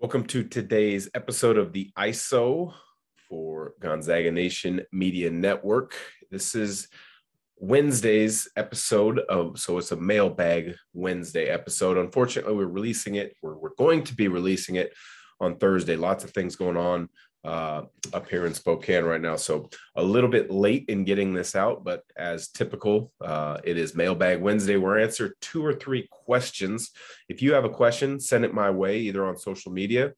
Welcome to today's episode of the ISO for Gonzaga Nation Media Network. This is Wednesday's episode of, so it's a mailbag Wednesday episode. Unfortunately, we're releasing it, we're, we're going to be releasing it on Thursday. Lots of things going on uh, up here in Spokane right now. So a little bit late in getting this out, but as typical, uh, it is Mailbag Wednesday. We'll answer two or three questions. If you have a question, send it my way either on social media.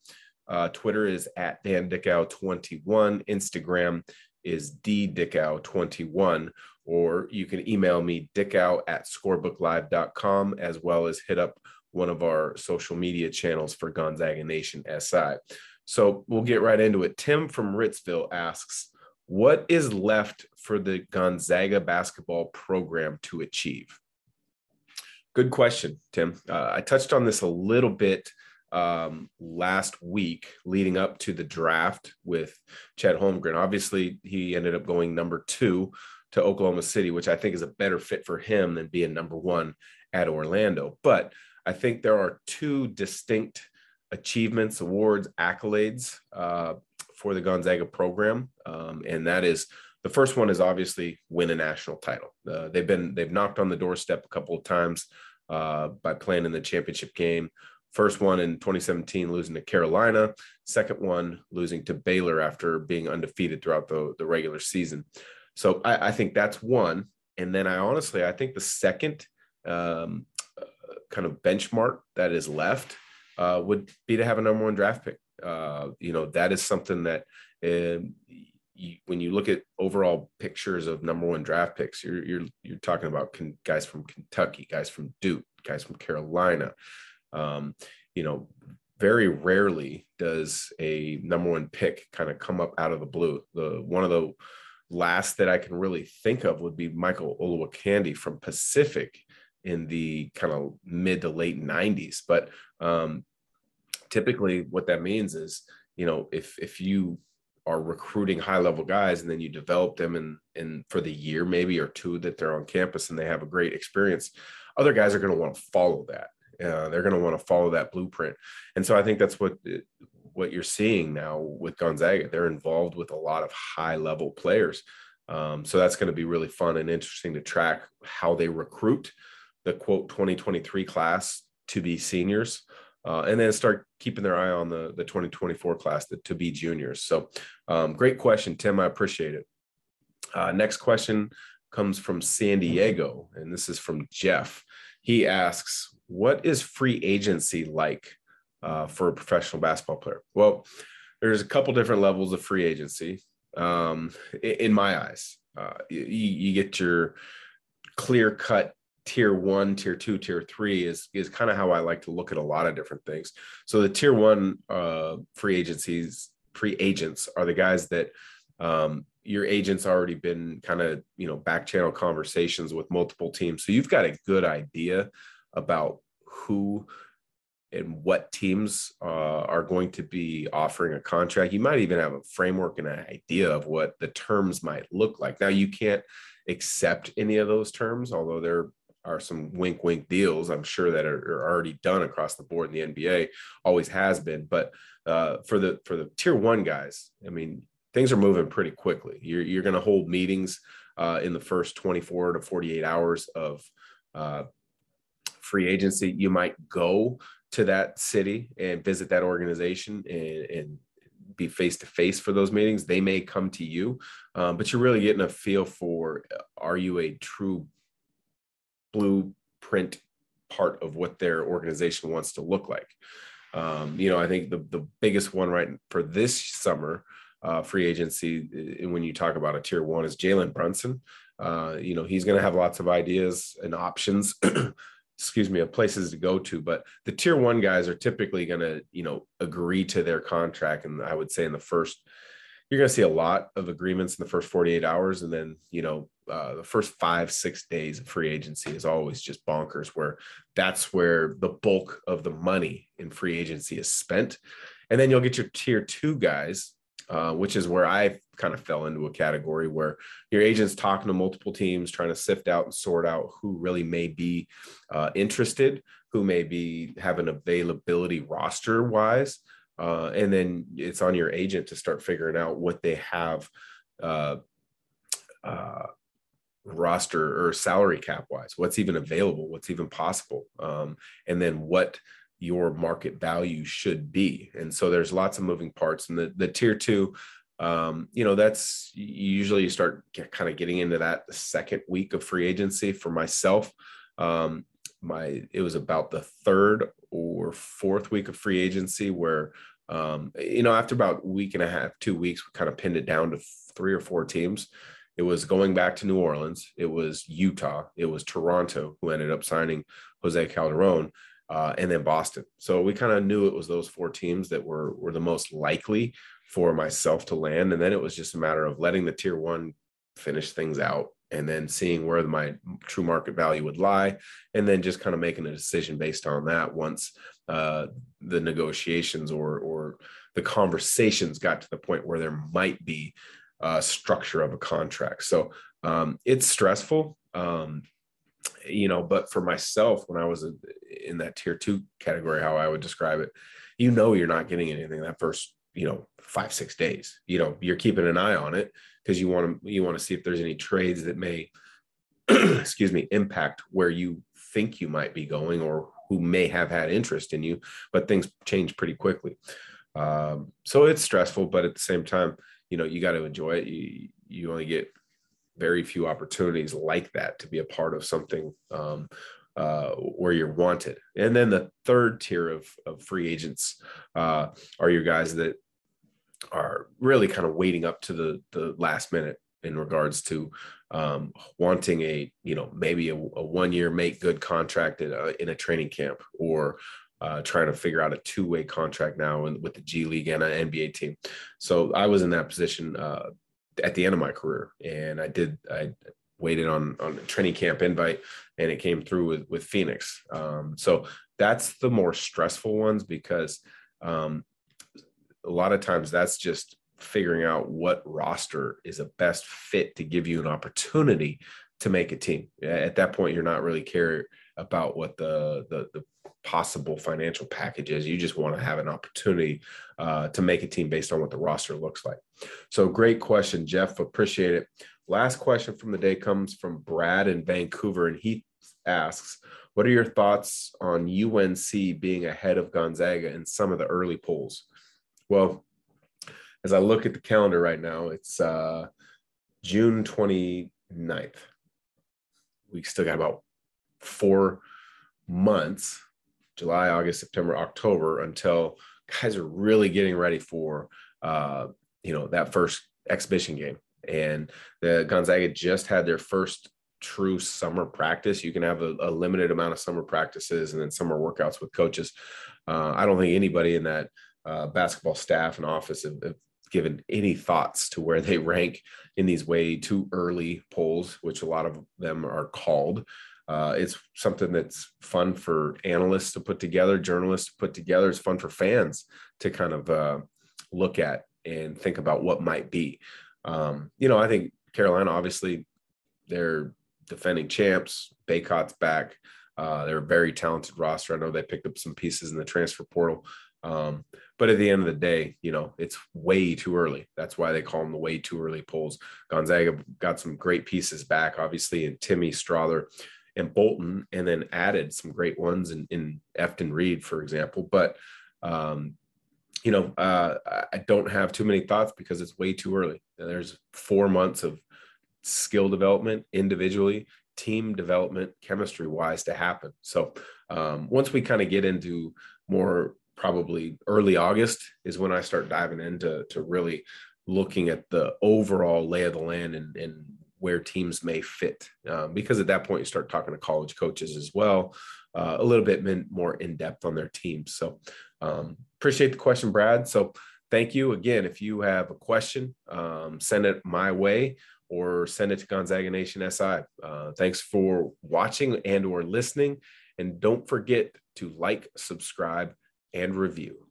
Uh, Twitter is at Dan Dickau21. Instagram is ddickau21. Or you can email me dickau at scorebooklive.com as well as hit up one of our social media channels for Gonzaga Nation SI. So we'll get right into it. Tim from Ritzville asks, what is left for the Gonzaga basketball program to achieve? Good question, Tim. Uh, I touched on this a little bit um, last week leading up to the draft with Chet Holmgren. Obviously, he ended up going number two to Oklahoma City, which I think is a better fit for him than being number one at Orlando. But I think there are two distinct achievements, awards, accolades uh, for the Gonzaga program, um, and that is the first one is obviously win a national title. Uh, they've been they've knocked on the doorstep a couple of times uh, by playing in the championship game. First one in 2017, losing to Carolina. Second one, losing to Baylor after being undefeated throughout the, the regular season. So I, I think that's one. And then I honestly, I think the second um, uh, kind of benchmark that is left uh, would be to have a number one draft pick. Uh, you know, that is something that um, you, when you look at overall pictures of number one draft picks, you're you're you're talking about con- guys from Kentucky, guys from Duke, guys from Carolina. Um, you know, very rarely does a number one pick kind of come up out of the blue. The one of the last that I can really think of would be Michael Olowokandi from Pacific in the kind of mid to late 90s. But um, typically, what that means is, you know, if if you are recruiting high level guys and then you develop them and in for the year maybe or two that they're on campus and they have a great experience, other guys are going to want to follow that. Uh, they're going to want to follow that blueprint, and so I think that's what what you're seeing now with Gonzaga. They're involved with a lot of high level players. Um, so that's going to be really fun and interesting to track how they recruit the quote 2023 class to be seniors. Uh, and then start keeping their eye on the, the 2024 class the, to be juniors. So, um, great question, Tim. I appreciate it. Uh, next question comes from San Diego, and this is from Jeff. He asks, What is free agency like uh, for a professional basketball player? Well, there's a couple different levels of free agency um, in my eyes. Uh, you, you get your clear cut tier one, tier two, tier three is is kind of how I like to look at a lot of different things. So the tier one uh, free agencies, free agents are the guys that um, your agent's already been kind of you know back channel conversations with multiple teams, so you've got a good idea about who and what teams uh, are going to be offering a contract. You might even have a framework and an idea of what the terms might look like. Now you can't accept any of those terms, although they're are some wink wink deals i'm sure that are, are, already done across the board in the nba always has been but uh, for the for the tier one guys i mean things are moving pretty quickly. You're, you're going to hold meetings uh, in the first 24 to 48 hours of uh, free agency. You might go to that city and visit that organization and, and be face to face for those meetings. They may come to you um, but you're really getting a feel for are you a true blueprint part of what their organization wants to look like. Um, you know, I think the the biggest one right for this summer uh, free agency, uh, when you talk about a tier one, is Jalen Brunson. Uh, you know, he's going to have lots of ideas and options. excuse me, of places to go to. But the tier one guys are typically going to, you know, agree to their contract. And I would say in the first, you're going to see a lot of agreements in the first 48 hours. And then, you know, uh, the first five six days of free agency is always just bonkers where that's where the bulk of the money in free agency is spent and then you'll get your tier two guys uh, which is where i kind of fell into a category where your agent's talking to multiple teams trying to sift out and sort out who really may be uh, interested who may be have an availability roster wise uh, and then it's on your agent to start figuring out what they have uh, uh, roster or salary cap wise what's even available what's even possible um, and then what your market value should be. And so there's lots of moving parts and the, the tier two um, you know that's usually you start get, kind of getting into that second week of free agency for myself um, my it was about the third or fourth week of free agency where um, you know after about week and a half two weeks we kind of pinned it down to three or four teams it was going back to New Orleans. It was Utah. It was Toronto who ended up signing Jose Calderon, uh, and then Boston. So we kind of knew it was those four teams that were were the most likely for myself to land. And then it was just a matter of letting the tier one finish things out and then seeing where my true market value would lie and then just kind of making a decision based on that once uh, the negotiations or or the conversations got to the point where there might be uh, structure of a contract. So um, it's stressful, um, you know. But for myself, when I was in that tier two category, how I would describe it, you know, you're not getting anything that first, you know, five six days. You know, you're keeping an eye on it because you want to you want to see if there's any trades that may, excuse me, impact where you think you might be going or who may have had interest in you. But things change pretty quickly. Um, so it's stressful, but at the same time, you know you got to enjoy it you you only get very few opportunities like that to be a part of something um, uh, where you're wanted. And then the third tier of, of free agents uh, are your guys that are really kind of waiting up to the, the last minute in regards to um, wanting a, you know, maybe a, a one year make good contract in a, in a training camp or uh, trying to figure out a two way contract now with the G League and an NBA team. So I was in that position uh, at the end of my career, and I did I waited on on training camp invite, and it came through with with Phoenix. Um, so that's the more stressful ones because um, a lot of times that's just figuring out what roster is a best fit to give you an opportunity to make a team. At that point, you're not really care about what the the, the possible financial packages. You just want to have an opportunity uh, to make a team based on what the roster looks like. So, great question, Jeff. Appreciate it. Last question from the day comes from Brad in Vancouver, and he asks, "What are your thoughts on UNC being ahead of Gonzaga in some of the early polls?" Well, as I look at the calendar right now, it's uh, June 29th. We still got about four months July, August, September, October until guys are really getting ready for uh, you know that first exhibition game. And the Gonzaga just had their first true summer practice. You can have a, a limited amount of summer practices and then summer workouts with coaches. Uh, I don't think anybody in that uh, basketball staff and office have, have given any thoughts to where they rank in these way too early polls, which a lot of them are called. Uh, it's something that's fun for analysts to put together, journalists to put together. It's fun for fans to kind of uh, look at and think about what might be. Um, you know, I think Carolina, obviously, they're defending champs. Bacot's back. Uh, they're a very talented roster. I know they picked up some pieces in the transfer portal. Um, but at the end of the day, you know, it's way too early. That's why they call them the way too early polls. Gonzaga got some great pieces back, obviously, and Timme Strawther and Bolton, and then added some great ones in, in Efton Reid, for example. But um, you know, uh, I don't have too many thoughts because it's way too early. There's four months of skill development individually, team development, chemistry wise to happen. So um, once we kind of get into more probably early August is when I start diving into to really looking at the overall lay of the land and, and where teams may fit. Um, because at that point, you start talking to college coaches as well, uh, a little bit more in depth on their teams. So, um, appreciate the question, Brad. So, thank you again. If you have a question, um, send it my way or send it to Gonzaga Nation SI. Uh, thanks for watching and or listening. And don't forget to like, subscribe, and review.